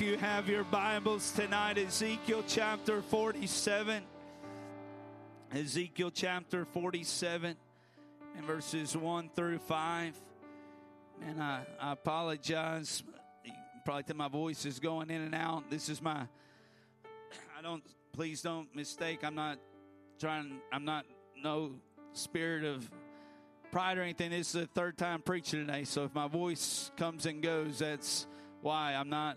if you have your Bibles tonight, Ezekiel chapter 47. Ezekiel chapter 47 and verses 1 through 5. And I, I apologize. Probably tell my voice is going in and out. This is my, I don't, please don't mistake. I'm not trying, I'm not no spirit of pride or anything. This is the third time preaching today. So if my voice comes and goes, that's why I'm not.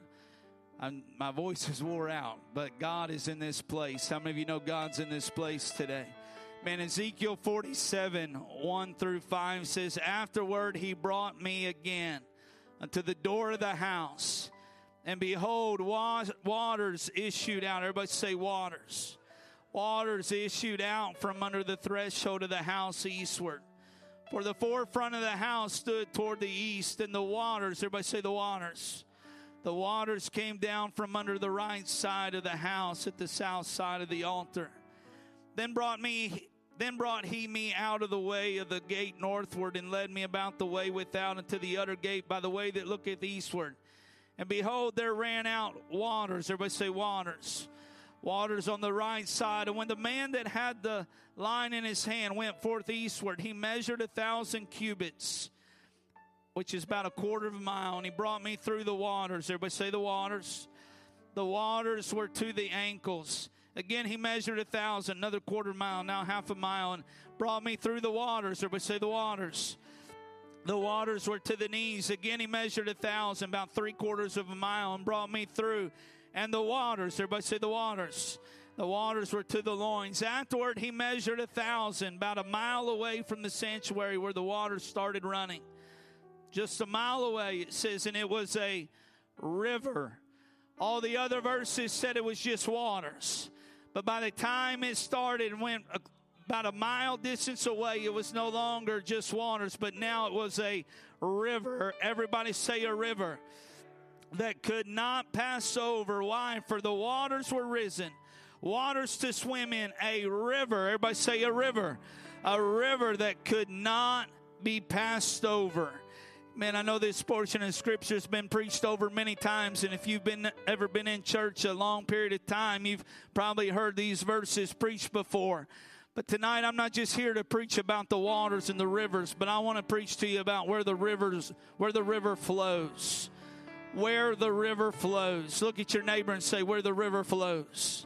I'm, my voice is wore out, but God is in this place. How many of you know God's in this place today? Man, Ezekiel 47, 1 through 5 says, Afterward he brought me again unto the door of the house, and behold, waters issued out. Everybody say waters. Waters issued out from under the threshold of the house eastward. For the forefront of the house stood toward the east, and the waters, everybody say the waters the waters came down from under the right side of the house at the south side of the altar. Then brought me then brought he me out of the way of the gate northward and led me about the way without unto the utter gate by the way that looketh eastward. And behold, there ran out waters. Everybody say waters. Waters on the right side. And when the man that had the line in his hand went forth eastward, he measured a thousand cubits which is about a quarter of a mile, and he brought me through the waters. Everybody say the waters. The waters were to the ankles. Again, he measured a thousand, another quarter mile, now half a mile, and brought me through the waters. Everybody say the waters. The waters were to the knees. Again, he measured a thousand, about three quarters of a mile, and brought me through. And the waters, everybody say the waters. The waters were to the loins. Afterward, he measured a thousand, about a mile away from the sanctuary where the waters started running just a mile away, it says, and it was a river. All the other verses said it was just waters. But by the time it started and went about a mile distance away, it was no longer just waters, but now it was a river. Everybody say a river that could not pass over. Why? For the waters were risen, waters to swim in, a river. Everybody say a river. A river that could not be passed over. Man, I know this portion of scripture has been preached over many times, and if you've been ever been in church a long period of time, you've probably heard these verses preached before. But tonight, I'm not just here to preach about the waters and the rivers, but I want to preach to you about where the rivers, where the river flows, where the river flows. Look at your neighbor and say, "Where the river flows."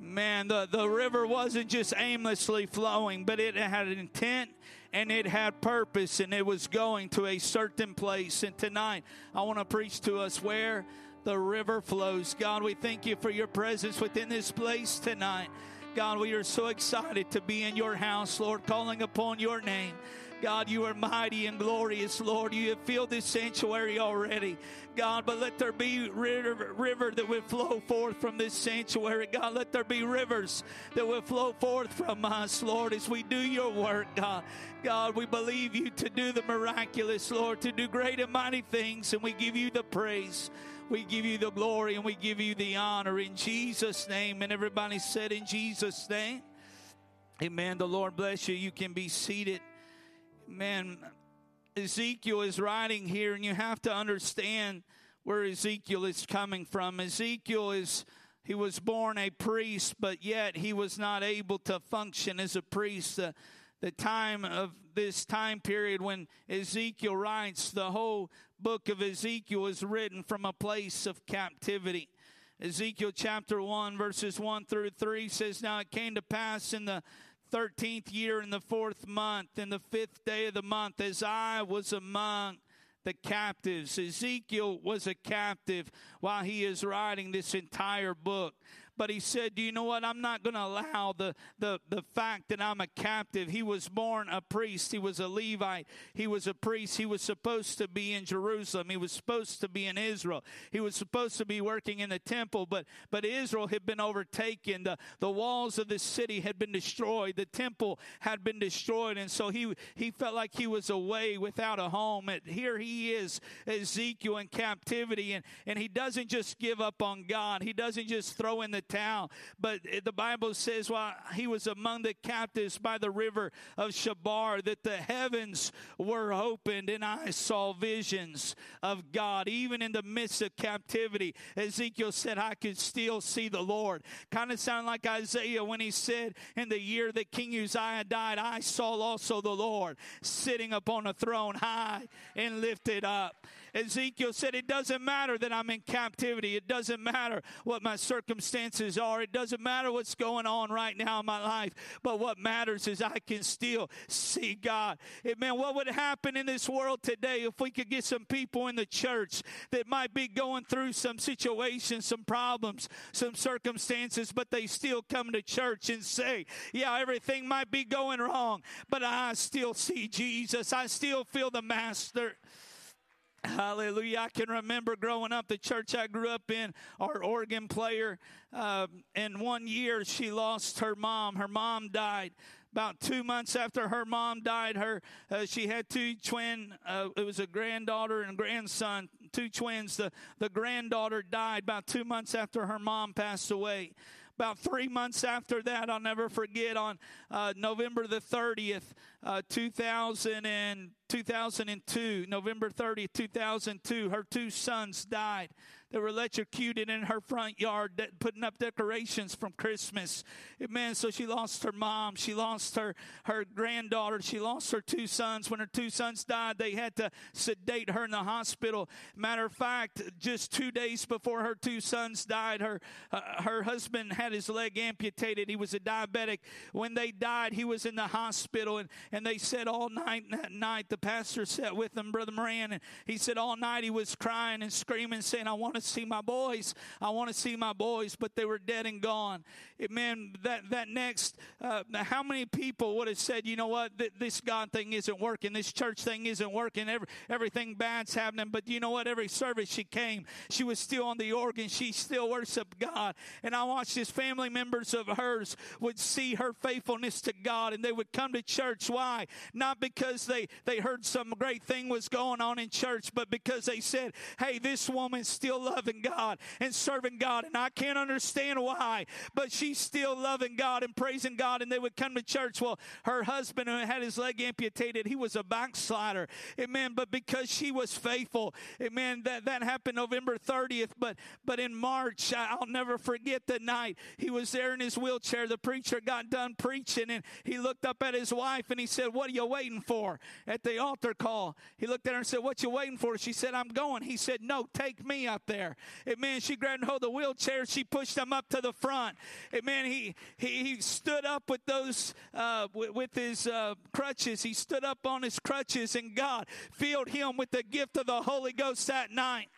Man, the, the river wasn't just aimlessly flowing, but it had an intent and it had purpose and it was going to a certain place. And tonight, I want to preach to us where the river flows. God, we thank you for your presence within this place tonight. God, we are so excited to be in your house, Lord, calling upon your name. God, you are mighty and glorious, Lord. You have filled this sanctuary already. God, but let there be river, river that will flow forth from this sanctuary. God, let there be rivers that will flow forth from us, Lord, as we do your work, God. God, we believe you to do the miraculous, Lord, to do great and mighty things, and we give you the praise. We give you the glory and we give you the honor in Jesus' name. And everybody said, In Jesus' name. Amen. The Lord bless you. You can be seated. Man, Ezekiel is writing here, and you have to understand where Ezekiel is coming from. Ezekiel is. He was born a priest, but yet he was not able to function as a priest. Uh, the time of this time period when Ezekiel writes, the whole book of Ezekiel is written from a place of captivity. Ezekiel chapter 1, verses 1 through 3 says, Now it came to pass in the 13th year in the fourth month, in the fifth day of the month, as I was among the captives. Ezekiel was a captive while he is writing this entire book but he said, Do you know what? I'm not going to allow the, the, the fact that I'm a captive. He was born a priest, he was a Levite, he was a priest. He was supposed to be in Jerusalem, he was supposed to be in Israel, he was supposed to be working in the temple, but, but Israel had been overtaken. The, the walls of the city had been destroyed, the temple had been destroyed, and so he, he felt like he was away without a home. And here he is, Ezekiel in captivity, and, and he doesn't just give up on God, he doesn't just throw in the town. But the Bible says while he was among the captives by the river of Chebar, that the heavens were opened and I saw visions of God. Even in the midst of captivity, Ezekiel said, I could still see the Lord. Kind of sound like Isaiah when he said, In the year that King Uzziah died, I saw also the Lord sitting upon a throne high and lifted up. Ezekiel said, It doesn't matter that I'm in captivity. It doesn't matter what my circumstances are. It doesn't matter what's going on right now in my life. But what matters is I can still see God. Amen. What would happen in this world today if we could get some people in the church that might be going through some situations, some problems, some circumstances, but they still come to church and say, Yeah, everything might be going wrong, but I still see Jesus. I still feel the Master. Hallelujah. I can remember growing up, the church I grew up in, our organ player, uh, in one year, she lost her mom. Her mom died. About two months after her mom died, her uh, she had two twin. Uh, it was a granddaughter and grandson, two twins. The the granddaughter died about two months after her mom passed away about three months after that, I'll never forget on uh, November the 30th, uh, 2000 and 2002, November 30th, 2002, her two sons died. They were electrocuted in her front yard, de- putting up decorations from Christmas. Amen. So she lost her mom. She lost her, her granddaughter. She lost her two sons. When her two sons died, they had to sedate her in the hospital. Matter of fact, just two days before her two sons died, her, uh, her husband had his leg amputated. He was a diabetic. When they died, he was in the hospital, and, and they said all night, that night, the pastor sat with them, Brother Moran, and he said all night he was crying and screaming, saying, I want to see my boys. I want to see my boys, but they were dead and gone. It, Man, that, that next, uh, how many people would have said, you know what, Th- this God thing isn't working, this church thing isn't working, Every, everything bad's happening, but you know what, every service she came, she was still on the organ, she still worshiped God. And I watched as family members of hers would see her faithfulness to God and they would come to church. Why? Not because they, they heard some great thing was going on in church, but because they said, hey, this woman still loving God and serving God. And I can't understand why, but she's still loving God and praising God. And they would come to church. Well, her husband who had his leg amputated, he was a backslider. Amen. But because she was faithful, amen, that, that happened November 30th. But, but in March, I'll never forget the night he was there in his wheelchair. The preacher got done preaching and he looked up at his wife and he said, What are you waiting for? At the altar call, he looked at her and said, What you waiting for? She said, I'm going. He said, No, take me up there. Amen. She grabbed hold of the wheelchair. She pushed him up to the front. Amen. He, he, he stood up with those, uh, with, with, his uh, crutches. He stood up on his crutches and God filled him with the gift of the Holy Ghost that night.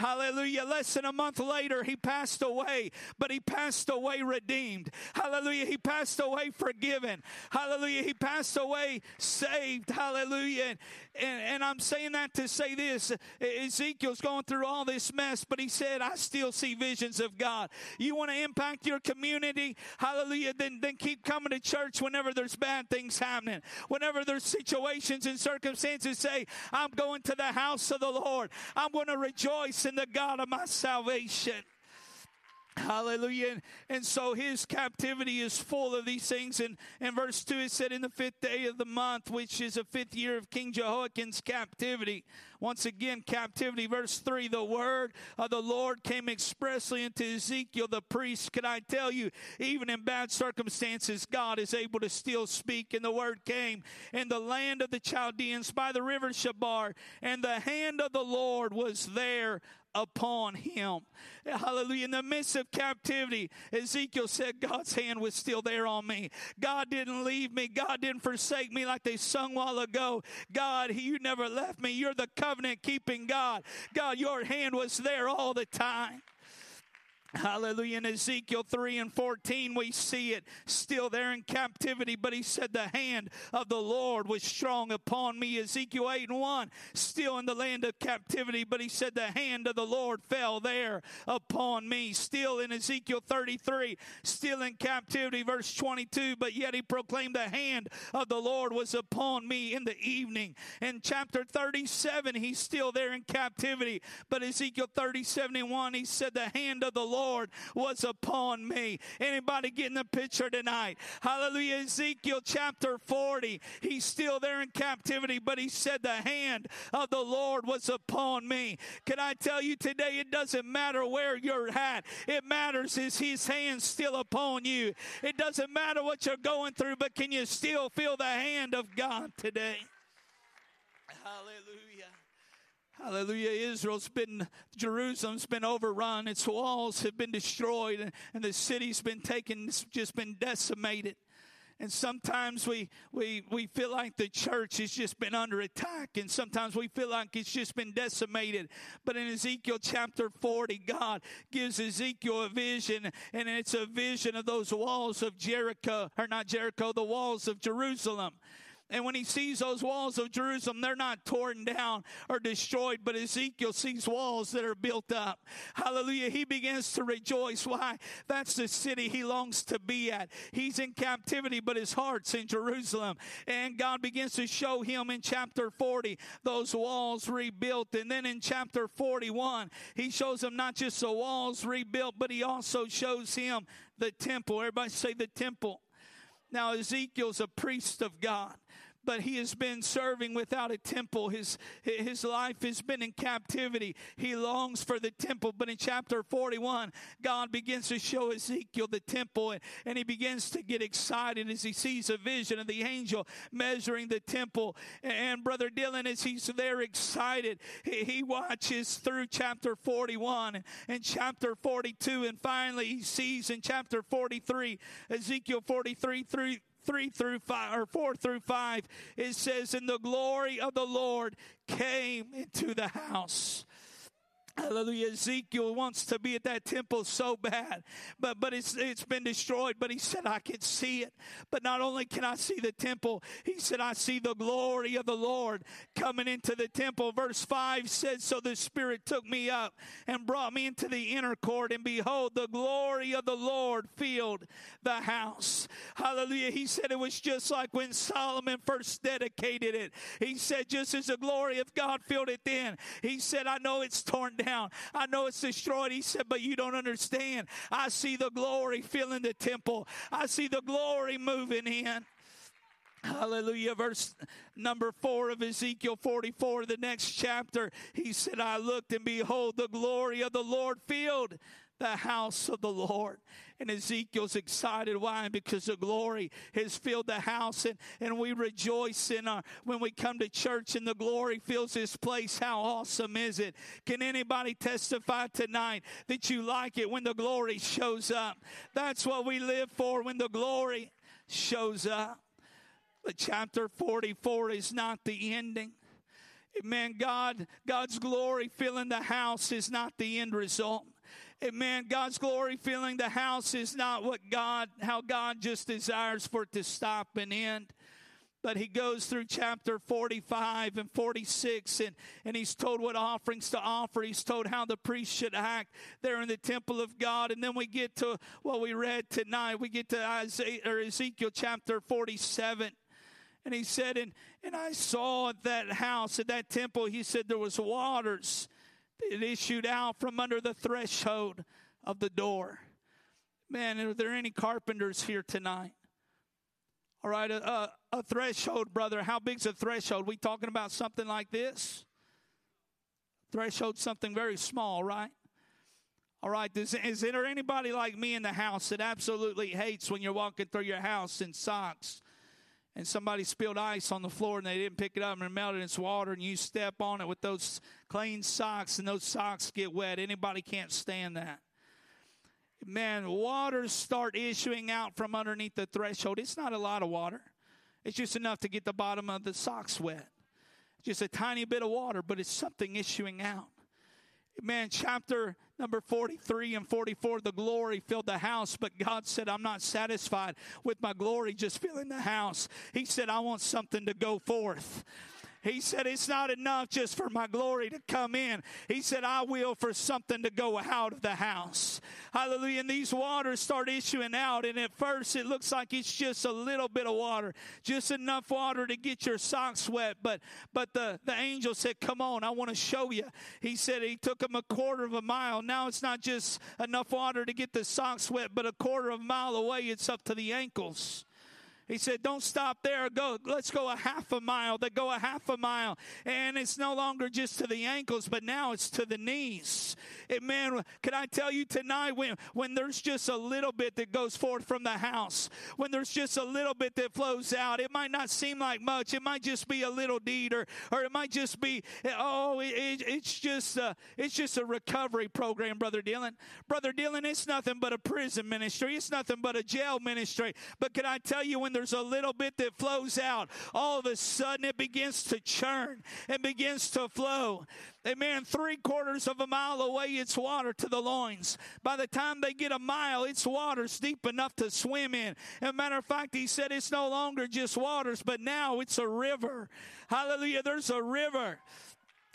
Hallelujah. Less than a month later, he passed away, but he passed away redeemed. Hallelujah. He passed away forgiven. Hallelujah. He passed away saved. Hallelujah. And, and, I'm saying that to say this Ezekiel's going through all this mess, but he said, I still see visions of God. You want to impact your community? Hallelujah. Then, then keep coming to church whenever there's bad things happening, whenever there's situations and circumstances. Say, I'm going to the house of the Lord. I'm going to rejoice in the God of my salvation. Hallelujah. And, and, so his captivity is full of these things. And in verse 2, it said, In the fifth day of the month, which is the fifth year of King Jehoiakim's captivity. Once again, captivity. Verse 3, the word of the Lord came expressly into Ezekiel the priest. Can I tell you, even in bad circumstances, God is able to still speak. And the word came in the land of the Chaldeans by the river Chebar. And the hand of the Lord was there upon him. Hallelujah. In the midst of captivity, Ezekiel said, God's hand was still there on me. God didn't leave me. God didn't forsake me like they sung while ago. God, you never left me. You're the covenant keeping God. God, your hand was there all the time. Hallelujah. In Ezekiel 3 and 14, we see it still there in captivity, but he said, The hand of the Lord was strong upon me. Ezekiel 8 and 1, still in the land of captivity, but he said, The hand of the Lord fell there upon me. Still in Ezekiel 33, still in captivity, verse 22, but yet he proclaimed, The hand of the Lord was upon me in the evening. In chapter 37, he's still there in captivity, but Ezekiel 37 and 1, he said, The hand of the Lord Lord was upon me. Anybody getting the picture tonight? Hallelujah. Ezekiel chapter 40. He's still there in captivity, but he said, The hand of the Lord was upon me. Can I tell you today, it doesn't matter where you're at. It matters is his hand still upon you. It doesn't matter what you're going through, but can you still feel the hand of God today? Hallelujah. Hallelujah. Israel's been, Jerusalem's been overrun. Its walls have been destroyed and, and the city's been taken, It's just been decimated. And sometimes we, we, we feel like the church has just been under attack, and sometimes we feel like it's just been decimated. But in Ezekiel chapter 40, God gives Ezekiel a vision, and it's a vision of those walls of Jericho, or not Jericho, the walls of Jerusalem. And when he sees those walls of Jerusalem, they're not torn down or destroyed, but Ezekiel sees walls that are built up. Hallelujah. He begins to rejoice. Why? That's the city he longs to be at. He's in captivity, but his heart's in Jerusalem. And God begins to show him in chapter 40 those walls rebuilt. And then in chapter 41, he shows him not just the walls rebuilt, but he also shows him the temple. Everybody say the temple. Now, Ezekiel's a priest of God but he has been serving without a temple. His, his life has been in captivity. He longs for the temple. But in chapter 41, God begins to show Ezekiel the temple, and, and he begins to get excited as he sees a vision of the angel measuring the temple. And, Brother Dylan, as he's there excited, he, he watches through chapter 41 and, and chapter 42, and finally he sees in chapter 43, Ezekiel 43 through 3 through 5 or 4 through 5 it says and the glory of the lord came into the house Hallelujah. Ezekiel wants to be at that temple so bad, but, but it's, it's been destroyed. But he said, I can see it. But not only can I see the temple, he said, I see the glory of the Lord coming into the temple. Verse 5 says, So the Spirit took me up and brought me into the inner court, and behold, the glory of the Lord filled the house. Hallelujah. He said it was just like when Solomon first dedicated it. He said, just as the glory of God filled it then, he said, I know it's torn down down. I know it's destroyed. He said, but you don't understand. I see the glory filling the temple. I see the glory moving in. Hallelujah. Verse number four of Ezekiel 44, the next chapter, he said, I looked and behold, the glory of the Lord filled the house of the Lord. And Ezekiel's excited. Why? Because the glory has filled the house, and, and we rejoice in our when we come to church and the glory fills this place. How awesome is it? Can anybody testify tonight that you like it when the glory shows up? That's what we live for when the glory shows up. But chapter 44 is not the ending. Man, God, God's glory filling the house is not the end result. Amen. God's glory filling the house is not what God, how God just desires for it to stop and end. But he goes through chapter 45 and 46, and, and he's told what offerings to offer. He's told how the priest should act there in the temple of God. And then we get to what we read tonight. We get to Isaiah, or Ezekiel chapter 47. And he said, and, and I saw at that house, at that temple, he said there was waters it issued out from under the threshold of the door. Man, are there any carpenters here tonight? All right, a, a, a threshold, brother. How big's a threshold? We talking about something like this? Threshold, something very small, right? All right, is, is there anybody like me in the house that absolutely hates when you're walking through your house in socks and somebody spilled ice on the floor and they didn't pick it up and it melted its water and you step on it with those clean socks and those socks get wet. Anybody can't stand that. Man, waters start issuing out from underneath the threshold. It's not a lot of water. It's just enough to get the bottom of the socks wet. Just a tiny bit of water, but it's something issuing out. Man, chapter number 43 and 44, the glory filled the house, but God said, I'm not satisfied with my glory just filling the house. He said, I want something to go forth. He said, It's not enough just for my glory to come in. He said, I will for something to go out of the house. Hallelujah. And these waters start issuing out. And at first, it looks like it's just a little bit of water, just enough water to get your socks wet. But, but the, the angel said, Come on, I want to show you. He said, He took him a quarter of a mile. Now it's not just enough water to get the socks wet, but a quarter of a mile away, it's up to the ankles. He said, Don't stop there. Go, let's go a half a mile. They go a half a mile. And it's no longer just to the ankles, but now it's to the knees. Amen. Can I tell you tonight when, when there's just a little bit that goes forth from the house, when there's just a little bit that flows out, it might not seem like much. It might just be a little deed or, or it might just be, oh, it, it's just a, it's just a recovery program, Brother Dylan. Brother Dylan, it's nothing but a prison ministry. It's nothing but a jail ministry. But can I tell you when there's a little bit that flows out, all of a sudden it begins to churn and begins to flow. Amen. Three quarters of a mile away, it's water to the loins. By the time they get a mile, it's waters deep enough to swim in. As a matter of fact, he said it's no longer just waters, but now it's a river. Hallelujah. There's a river.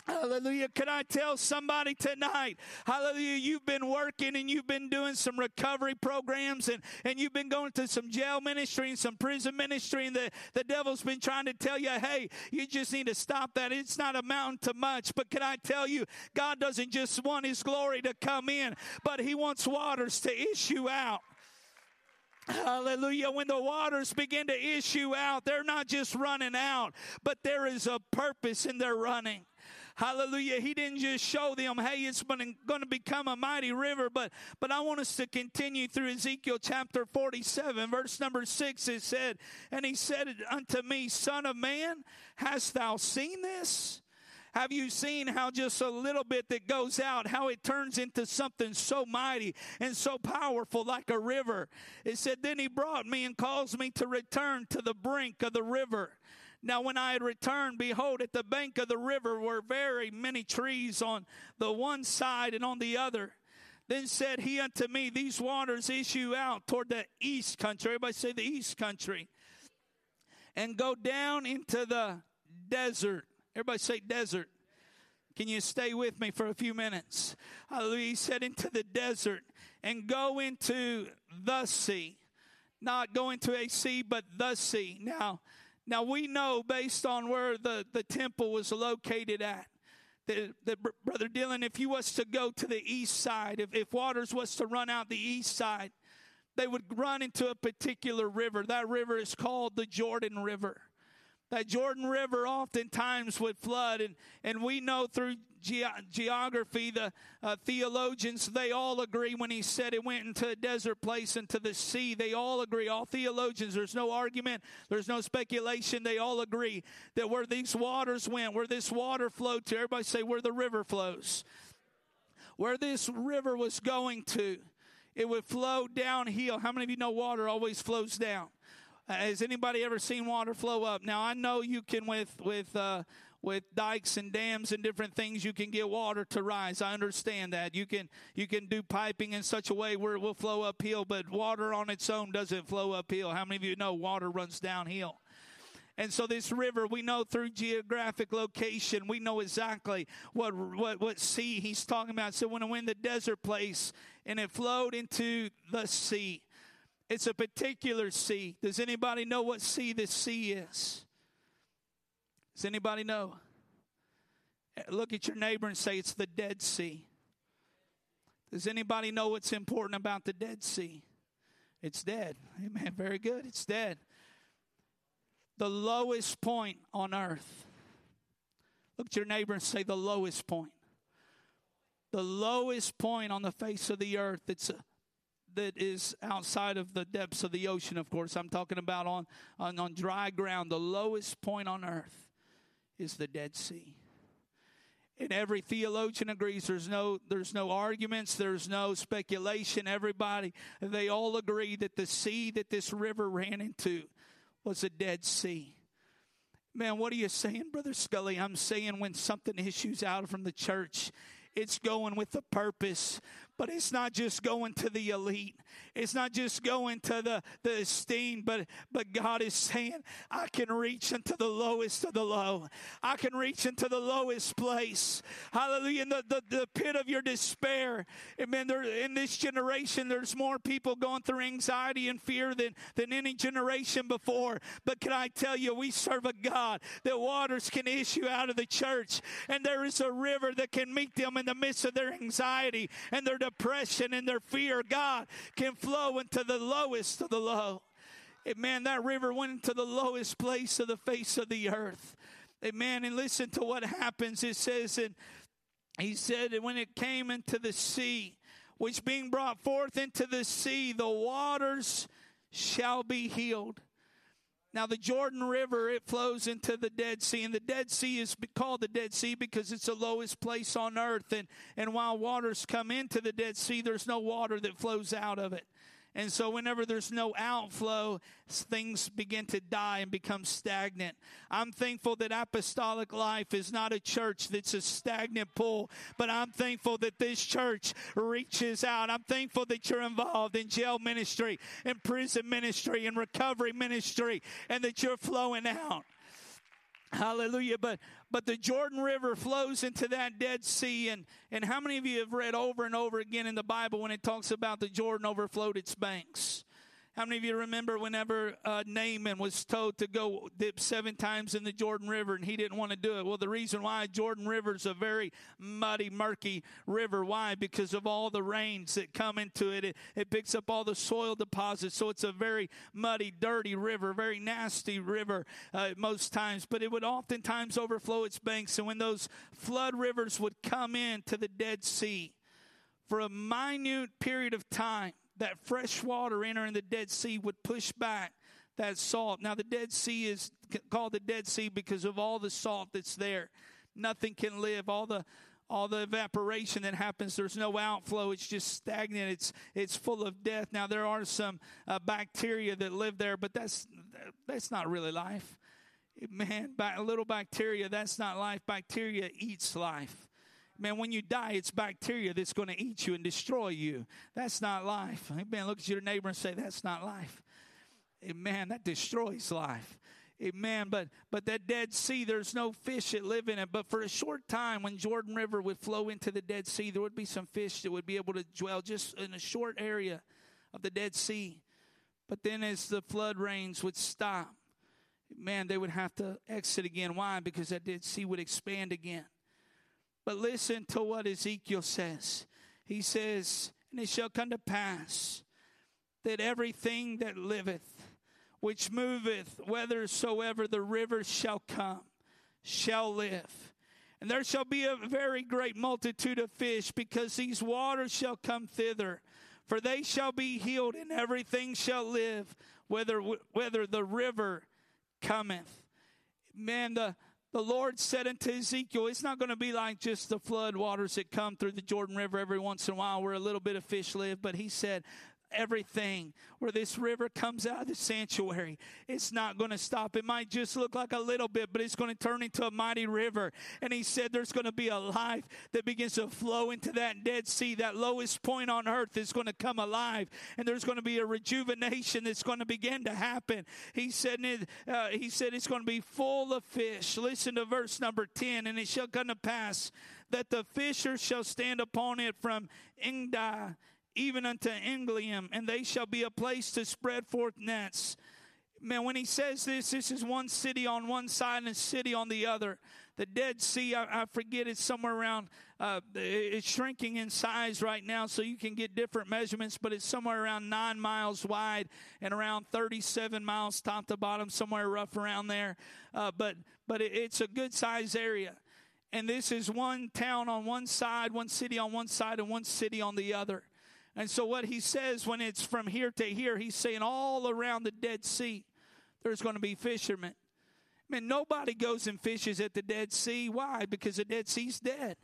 Hallelujah. Can I tell somebody tonight? Hallelujah. You've been working and you've been doing some recovery programs and, and you've been going to some jail ministry and some prison ministry. And the, the devil's been trying to tell you, hey, you just need to stop that. It's not amounting to much. But can I tell you, God doesn't just want his glory to come in, but he wants waters to issue out. Hallelujah. When the waters begin to issue out, they're not just running out, but there is a purpose in their running. Hallelujah. He didn't just show them, hey, it's going to become a mighty river, but, but I want us to continue through Ezekiel chapter 47, verse number 6. It said, And he said unto me, Son of man, hast thou seen this? Have you seen how just a little bit that goes out, how it turns into something so mighty and so powerful like a river? It said, Then he brought me and caused me to return to the brink of the river. Now, when I had returned, behold, at the bank of the river were very many trees on the one side and on the other. Then said he unto me, These waters issue out toward the east country. Everybody say the east country. And go down into the desert. Everybody say desert. Can you stay with me for a few minutes? He said into the desert and go into the sea. Not go into a sea, but the sea. Now, now we know based on where the, the temple was located at, that, that Brother Dylan, if you was to go to the east side, if, if waters was to run out the east side, they would run into a particular river. That river is called the Jordan River that Jordan River oftentimes would flood. And, and we know through ge- geography, the uh, theologians, they all agree when he said it went into a desert place, into the sea. They all agree. All theologians, there's no argument, there's no speculation. They all agree that where these waters went, where this water flowed to, everybody say where the river flows, where this river was going to, it would flow downhill. How many of you know water always flows down? Has anybody ever seen water flow up? Now I know you can with with uh, with dikes and dams and different things you can get water to rise. I understand that. You can you can do piping in such a way where it will flow uphill, but water on its own doesn't flow uphill. How many of you know water runs downhill? And so this river, we know through geographic location, we know exactly what what what sea he's talking about. So when it went in the desert place and it flowed into the sea. It's a particular sea. Does anybody know what sea this sea is? Does anybody know? Look at your neighbor and say it's the Dead Sea. Does anybody know what's important about the Dead Sea? It's dead. Amen. Very good. It's dead. The lowest point on earth. Look at your neighbor and say the lowest point. The lowest point on the face of the earth. It's a uh, that is outside of the depths of the ocean, of course. I'm talking about on, on, on dry ground. The lowest point on earth is the Dead Sea. And every theologian agrees there's no there's no arguments, there's no speculation. Everybody they all agree that the sea that this river ran into was a dead sea. Man, what are you saying, Brother Scully? I'm saying when something issues out from the church, it's going with a purpose. But it's not just going to the elite. It's not just going to the, the esteemed, but, but God is saying, I can reach into the lowest of the low. I can reach into the lowest place. Hallelujah. In the, the, the pit of your despair. Amen. There, in this generation, there's more people going through anxiety and fear than, than any generation before. But can I tell you, we serve a God that waters can issue out of the church, and there is a river that can meet them in the midst of their anxiety and their depression and their fear. God can flow into the lowest of the low. Amen. That river went into the lowest place of the face of the earth. Amen. And listen to what happens. It says, and he said, and when it came into the sea, which being brought forth into the sea, the waters shall be healed. Now, the Jordan River, it flows into the Dead Sea, and the Dead Sea is called the Dead Sea because it's the lowest place on earth. And, and while waters come into the Dead Sea, there's no water that flows out of it. And so, whenever there's no outflow, things begin to die and become stagnant. I'm thankful that Apostolic Life is not a church that's a stagnant pool, but I'm thankful that this church reaches out. I'm thankful that you're involved in jail ministry, in prison ministry, in recovery ministry, and that you're flowing out. Hallelujah. But but the Jordan River flows into that Dead Sea. And, and how many of you have read over and over again in the Bible when it talks about the Jordan overflowed its banks? How many of you remember whenever uh, Naaman was told to go dip seven times in the Jordan River and he didn't want to do it? Well, the reason why Jordan River is a very muddy, murky river. Why? Because of all the rains that come into it. It, it picks up all the soil deposits. So it's a very muddy, dirty river, very nasty river uh, most times. But it would oftentimes overflow its banks. And when those flood rivers would come into the Dead Sea for a minute period of time, that fresh water entering the Dead Sea would push back that salt. Now, the Dead Sea is called the Dead Sea because of all the salt that's there. Nothing can live. All the all the evaporation that happens there's no outflow it's just stagnant it's it's full of death now there are some uh, bacteria that live there but that's that's not really life man a little bacteria that's not life bacteria eats life Man, when you die, it's bacteria that's going to eat you and destroy you. That's not life. Amen. Look at your neighbor and say, That's not life. Amen. That destroys life. Amen. But but that Dead Sea, there's no fish that live in it. But for a short time, when Jordan River would flow into the Dead Sea, there would be some fish that would be able to dwell just in a short area of the Dead Sea. But then as the flood rains would stop, man, they would have to exit again. Why? Because that Dead Sea would expand again. But listen to what Ezekiel says. He says, And it shall come to pass that everything that liveth, which moveth, whithersoever the rivers shall come, shall live. And there shall be a very great multitude of fish, because these waters shall come thither. For they shall be healed, and everything shall live, whether, whether the river cometh. Man, the, the Lord said unto Ezekiel, it's not going to be like just the flood waters that come through the Jordan River every once in a while where a little bit of fish live, but he said, everything where this river comes out of the sanctuary. It's not going to stop. It might just look like a little bit, but it's going to turn into a mighty river. And he said there's going to be a life that begins to flow into that Dead Sea. That lowest point on earth is going to come alive. And there's going to be a rejuvenation that's going to begin to happen. He said, uh, he said it's going to be full of fish. Listen to verse number 10. And it shall come to pass that the fishers shall stand upon it from Engedi even unto Eneglaim, and they shall be a place to spread forth nets. Man, when he says this, this is one city on one side and a city on the other. The Dead Sea, I, I forget, it's somewhere around, uh, it's shrinking in size right now, so you can get different measurements, but it's somewhere around nine miles wide and around 37 miles top to bottom, somewhere rough around there. Uh, but but it, it's a good size area. And this is one town on one side, one city on one side, and one city on the other. And so, what he says when it's from here to here, he's saying all around the Dead Sea, there's going to be fishermen. Man, nobody goes and fishes at the Dead Sea. Why? Because the Dead Sea's dead.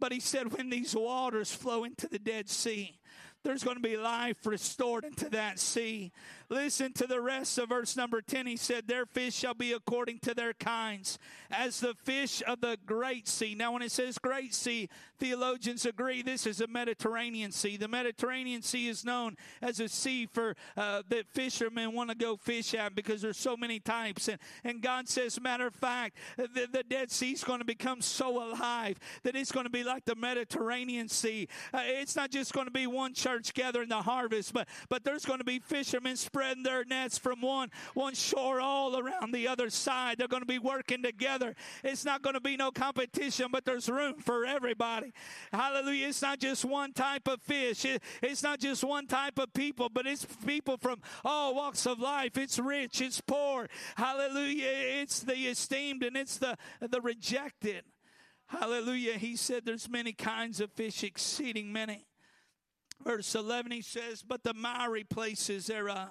But he said, when these waters flow into the Dead Sea, there's going to be life restored into that sea. Listen to the rest of verse number 10. He said, Their fish shall be according to their kinds, as the fish of the great sea. Now, when it says great sea, theologians agree this is a Mediterranean Sea. The Mediterranean Sea is known as a sea for uh, that fishermen want to go fish at because there's so many types. And, and God says, matter of fact, the, the Dead Sea is going to become so alive that it's going to be like the Mediterranean Sea. Uh, it's not just going to be one church gathering the harvest, but but there's going to be fishermen spreading their nets from one one shore all around the other side. They're going to be working together. It's not going to be no competition, but there's room for everybody. Hallelujah! It's not just one type of fish. It, it's not just one type of people, but it's people from all walks of life. It's rich. It's poor. Hallelujah! It's the esteemed and it's the the rejected. Hallelujah. He said there's many kinds of fish, exceeding many. Verse 11, he says, But the miry places thereof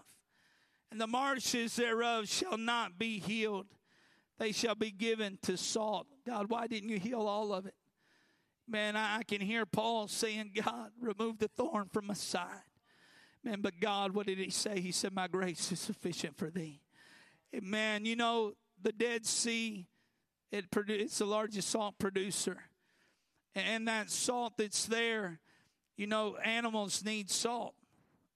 and the marshes thereof shall not be healed. They shall be given to salt. God, why didn't you heal all of it? Man, I, can hear Paul saying, God, remove the thorn from my side. Man, but God, what did he say? He said, My grace is sufficient for thee. Man, you know, the Dead Sea it produ- it's the largest salt producer. And that salt that's there, you know, animals need salt.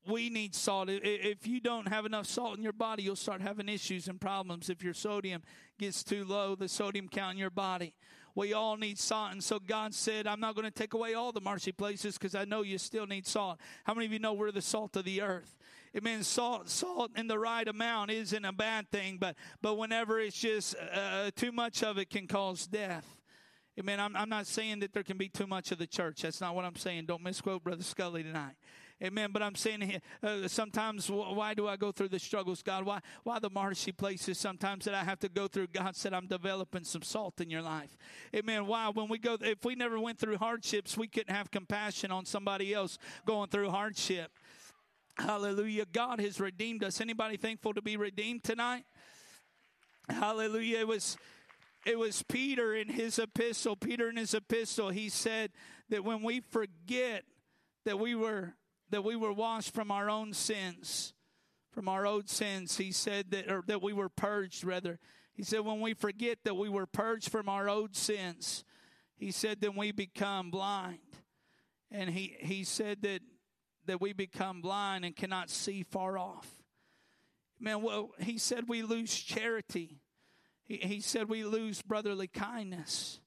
We need salt. If you don't have enough salt in your body, you'll start having issues and problems. If your sodium gets too low, the sodium count in your body. We all need salt. And so God said, I'm not going to take away all the marshy places because I know you still need salt. How many of you know we're the salt of the earth? It means salt, salt in the right amount isn't a bad thing, but but whenever it's just uh, too much of it can cause death. Amen. I'm, I'm not saying that there can be too much of the church. That's not what I'm saying. Don't misquote Brother Scully tonight. Amen. But I'm saying uh, sometimes, why do I go through the struggles, God? Why, why the marshy places sometimes that I have to go through? God said, I'm developing some salt in your life. Amen. Why? When we go, if we never went through hardships, we couldn't have compassion on somebody else going through hardship. Hallelujah. God has redeemed us. Anybody thankful to be redeemed tonight? Hallelujah. It was it was Peter in his epistle. Peter in his epistle, he said that when we forget that we were that we were washed from our own sins, from our old sins, he said that or that we were purged rather. He said when we forget that we were purged from our old sins, he said then we become blind. And he he said that that we become blind and cannot see far off. Man, well, he said we lose charity. He, he said we lose brotherly kindness.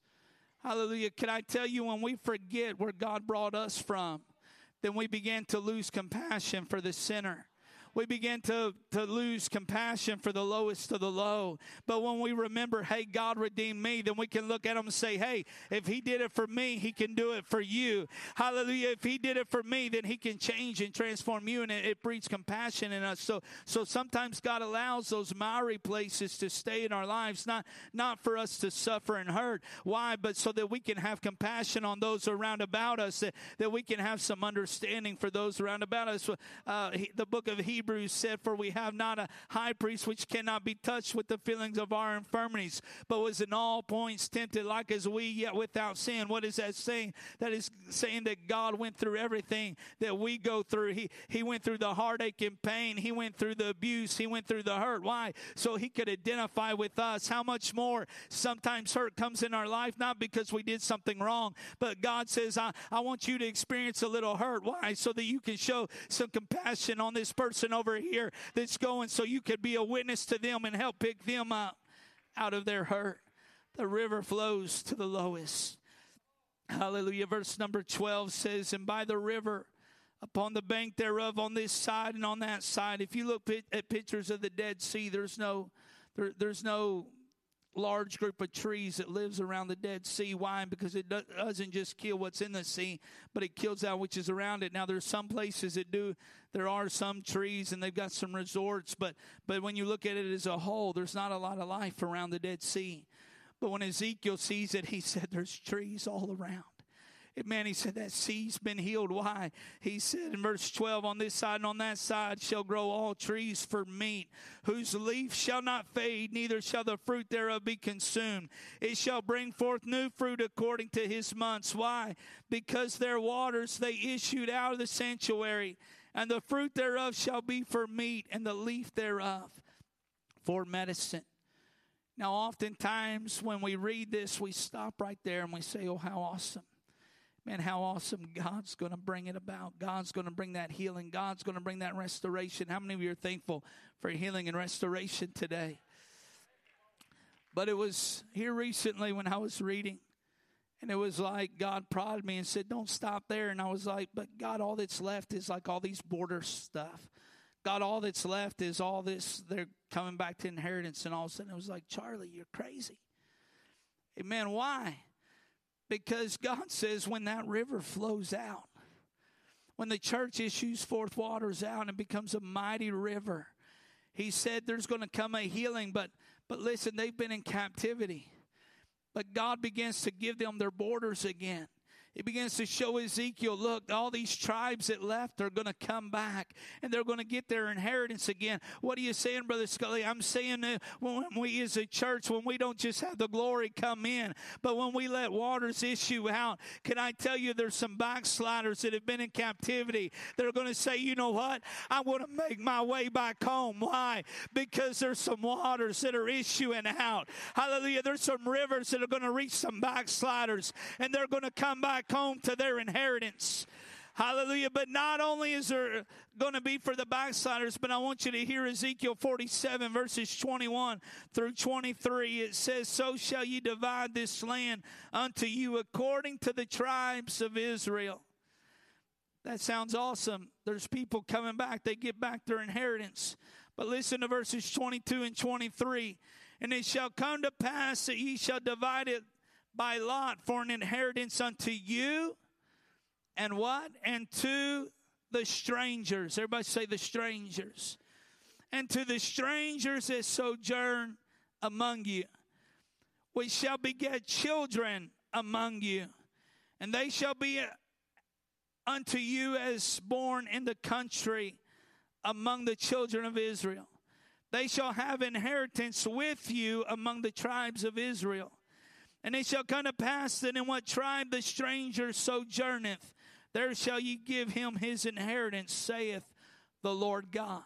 Hallelujah. Can I tell you, when we forget where God brought us from, then we begin to lose compassion for the sinner we begin to, to lose compassion for the lowest of the low. But when we remember, hey, God redeemed me, then we can look at him and say, hey, if he did it for me, he can do it for you. Hallelujah. If he did it for me, then he can change and transform you, and it, it breeds compassion in us. So, so sometimes God allows those miry places to stay in our lives, not, not for us to suffer and hurt. Why? But so that we can have compassion on those around about us, that, that we can have some understanding for those around about us. Uh, he, the book of Hebrews Hebrews said, For we have not a high priest which cannot be touched with the feelings of our infirmities, but was in all points tempted like as we, yet without sin. What is that saying? That is saying that God went through everything that we go through. He, he went through the heartache and pain, He went through the abuse, He went through the hurt. Why? So He could identify with us. How much more sometimes hurt comes in our life, not because we did something wrong, but God says, I, I want you to experience a little hurt. Why? So that you can show some compassion on this person over here that's going so you could be a witness to them and help pick them up out of their hurt. The river flows to the lowest. Hallelujah. Verse number 12 says, And by the river, upon the bank thereof, on this side and on that side. If you look at pictures of the Dead Sea, there's no, there, there's no large group of trees that lives around the Dead Sea. Why? Because it doesn't just kill what's in the sea, but it kills that which is around it. Now, there's some places that do. There are some trees, and they've got some resorts, but but when you look at it as a whole, there's not a lot of life around the Dead Sea. But when Ezekiel sees it, he said, "There's trees all around." Amen. He said that sea's been healed. Why? He said in verse 12, on this side and on that side shall grow all trees for meat, whose leaf shall not fade, neither shall the fruit thereof be consumed. It shall bring forth new fruit according to his months. Why? Because their waters they issued out of the sanctuary, and the fruit thereof shall be for meat, and the leaf thereof for medicine. Now, oftentimes when we read this, we stop right there and we say, Oh, how awesome. Man, how awesome God's going to bring it about. God's going to bring that healing. God's going to bring that restoration. How many of you are thankful for healing and restoration today? But it was here recently when I was reading, and it was like God prodded me and said, Don't stop there. And I was like, But God, all that's left is like all these border stuff. God, all that's left is all this, they're coming back to inheritance. And all of a sudden it was like, Charlie, you're crazy. Amen. Why? Because God says when that river flows out, when the church issues forth waters out and becomes a mighty river, He said there's going to come a healing. But but listen, they've been in captivity. But God begins to give them their borders again. He begins to show Ezekiel, look, all these tribes that left are going to come back and they're going to get their inheritance again. What are you saying, Brother Scully? I'm saying that when we as a church, when we don't just have the glory come in, but when we let waters issue out, can I tell you there's some backsliders that have been in captivity that are going to say, you know what? I want to make my way back home. Why? Because there's some waters that are issuing out. Hallelujah. There's some rivers that are going to reach some backsliders and they're going to come back back home to their inheritance. Hallelujah. But not only is there going to be for the backsliders, but I want you to hear Ezekiel 47, verses 21 through 23. It says, So shall ye divide this land unto you according to the tribes of Israel. That sounds awesome. There's people coming back, they get back their inheritance. But listen to verses 22 and 23. And it shall come to pass that ye shall divide it by lot for an inheritance unto you and what? And to the strangers. Everybody say the strangers. And to the strangers that sojourn among you. We shall beget children among you, and they shall be unto you as born in the country among the children of Israel. They shall have inheritance with you among the tribes of Israel. And it shall come to pass that in what tribe the stranger sojourneth, there shall ye give him his inheritance, saith the Lord God.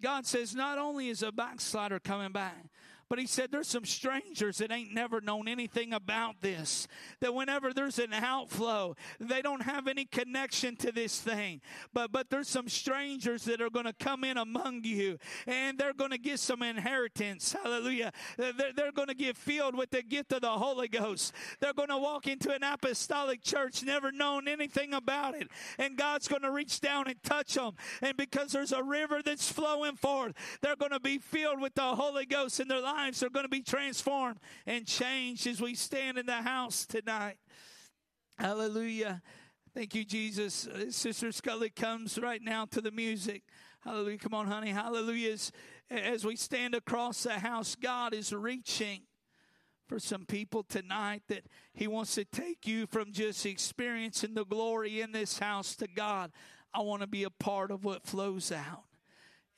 God says, not only is a backslider coming back, but he said there's some strangers that ain't never known anything about this. That whenever there's an outflow, they don't have any connection to this thing. But but there's some strangers that are going to come in among you and they're going to get some inheritance. Hallelujah. They're, they're going to get filled with the gift of the Holy Ghost. They're going to walk into an apostolic church, never known anything about it. And God's going to reach down and touch them. And because there's a river that's flowing forth, they're going to be filled with the Holy Ghost in their life lives are going to be transformed and changed as we stand in the house tonight. Hallelujah. Thank you, Jesus. Uh, Sister Scully comes right now to the music. Hallelujah. Come on, honey. Hallelujah. As, as we stand across the house, God is reaching for some people tonight that He wants to take you from just experiencing the glory in this house to God. I want to be a part of what flows out.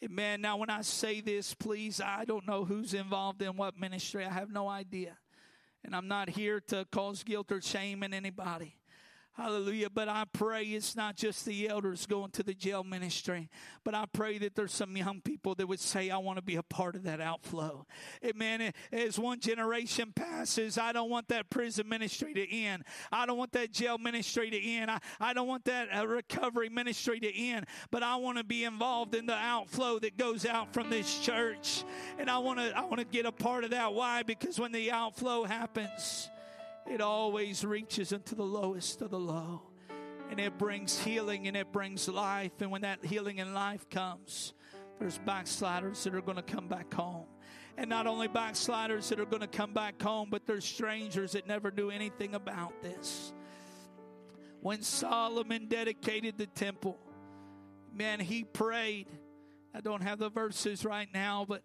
Amen. Now, when I say this, please, I don't know who's involved in what ministry. I have no idea. And I'm not here to cause guilt or shame in anybody. Hallelujah. But I pray it's not just the elders going to the jail ministry, but I pray that there's some young people that would say, I want to be a part of that outflow. Amen. As one generation passes, I don't want that prison ministry to end. I don't want that jail ministry to end. I, I don't want that uh, recovery ministry to end, but I want to be involved in the outflow that goes out from this church. And I want to, I want to get a part of that. Why? Because when the outflow happens, it always reaches into the lowest of the low. And it brings healing and it brings life. And when that healing and life comes, there's backsliders that are going to come back home. And not only backsliders that are going to come back home, but there's strangers that never knew anything about this. When Solomon dedicated the temple, man, he prayed. I don't have the verses right now, but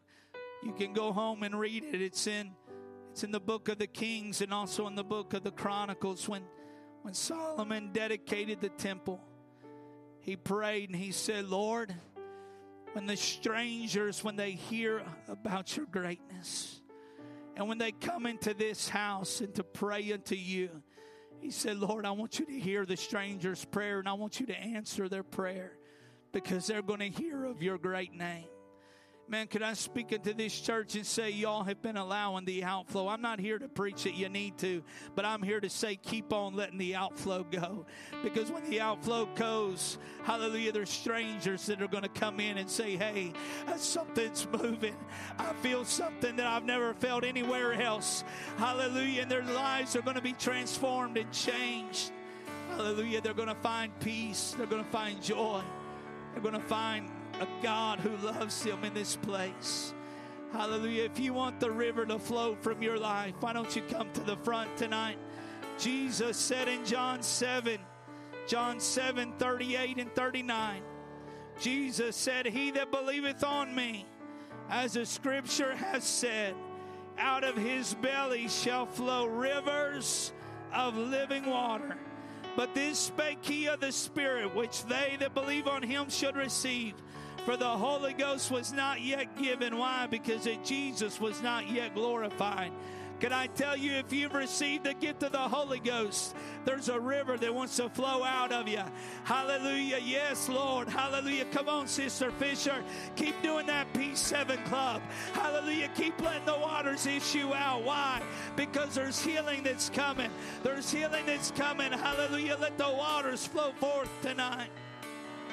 you can go home and read it. It's in it's in the book of the Kings and also in the book of the Chronicles when when Solomon dedicated the temple, he prayed and he said, Lord, when the strangers, when they hear about your greatness, and when they come into this house and to pray unto you, he said, Lord, I want you to hear the stranger's prayer and I want you to answer their prayer because they're going to hear of your great name. Man, could I speak into this church and say, y'all have been allowing the outflow? I'm not here to preach that you need to, but I'm here to say, keep on letting the outflow go. Because when the outflow goes, hallelujah, there's strangers that are going to come in and say, hey, uh, something's moving. I feel something that I've never felt anywhere else. Hallelujah. And their lives are going to be transformed and changed. Hallelujah. They're going to find peace, they're going to find joy, they're going to find a God who loves him in this place. Hallelujah. If you want the river to flow from your life, why don't you come to the front tonight? Jesus said in John 7, John 7 38 and 39, Jesus said, He that believeth on me, as the scripture has said, out of his belly shall flow rivers of living water. But this spake he of the Spirit, which they that believe on him should receive. For the Holy Ghost was not yet given. Why? Because Jesus was not yet glorified. Can I tell you, if you've received the gift of the Holy Ghost, there's a river that wants to flow out of you. Hallelujah. Yes, Lord. Hallelujah. Come on, Sister Fisher. Keep doing that P7 club. Hallelujah. Keep letting the waters issue out. Why? Because there's healing that's coming. There's healing that's coming. Hallelujah. Let the waters flow forth tonight.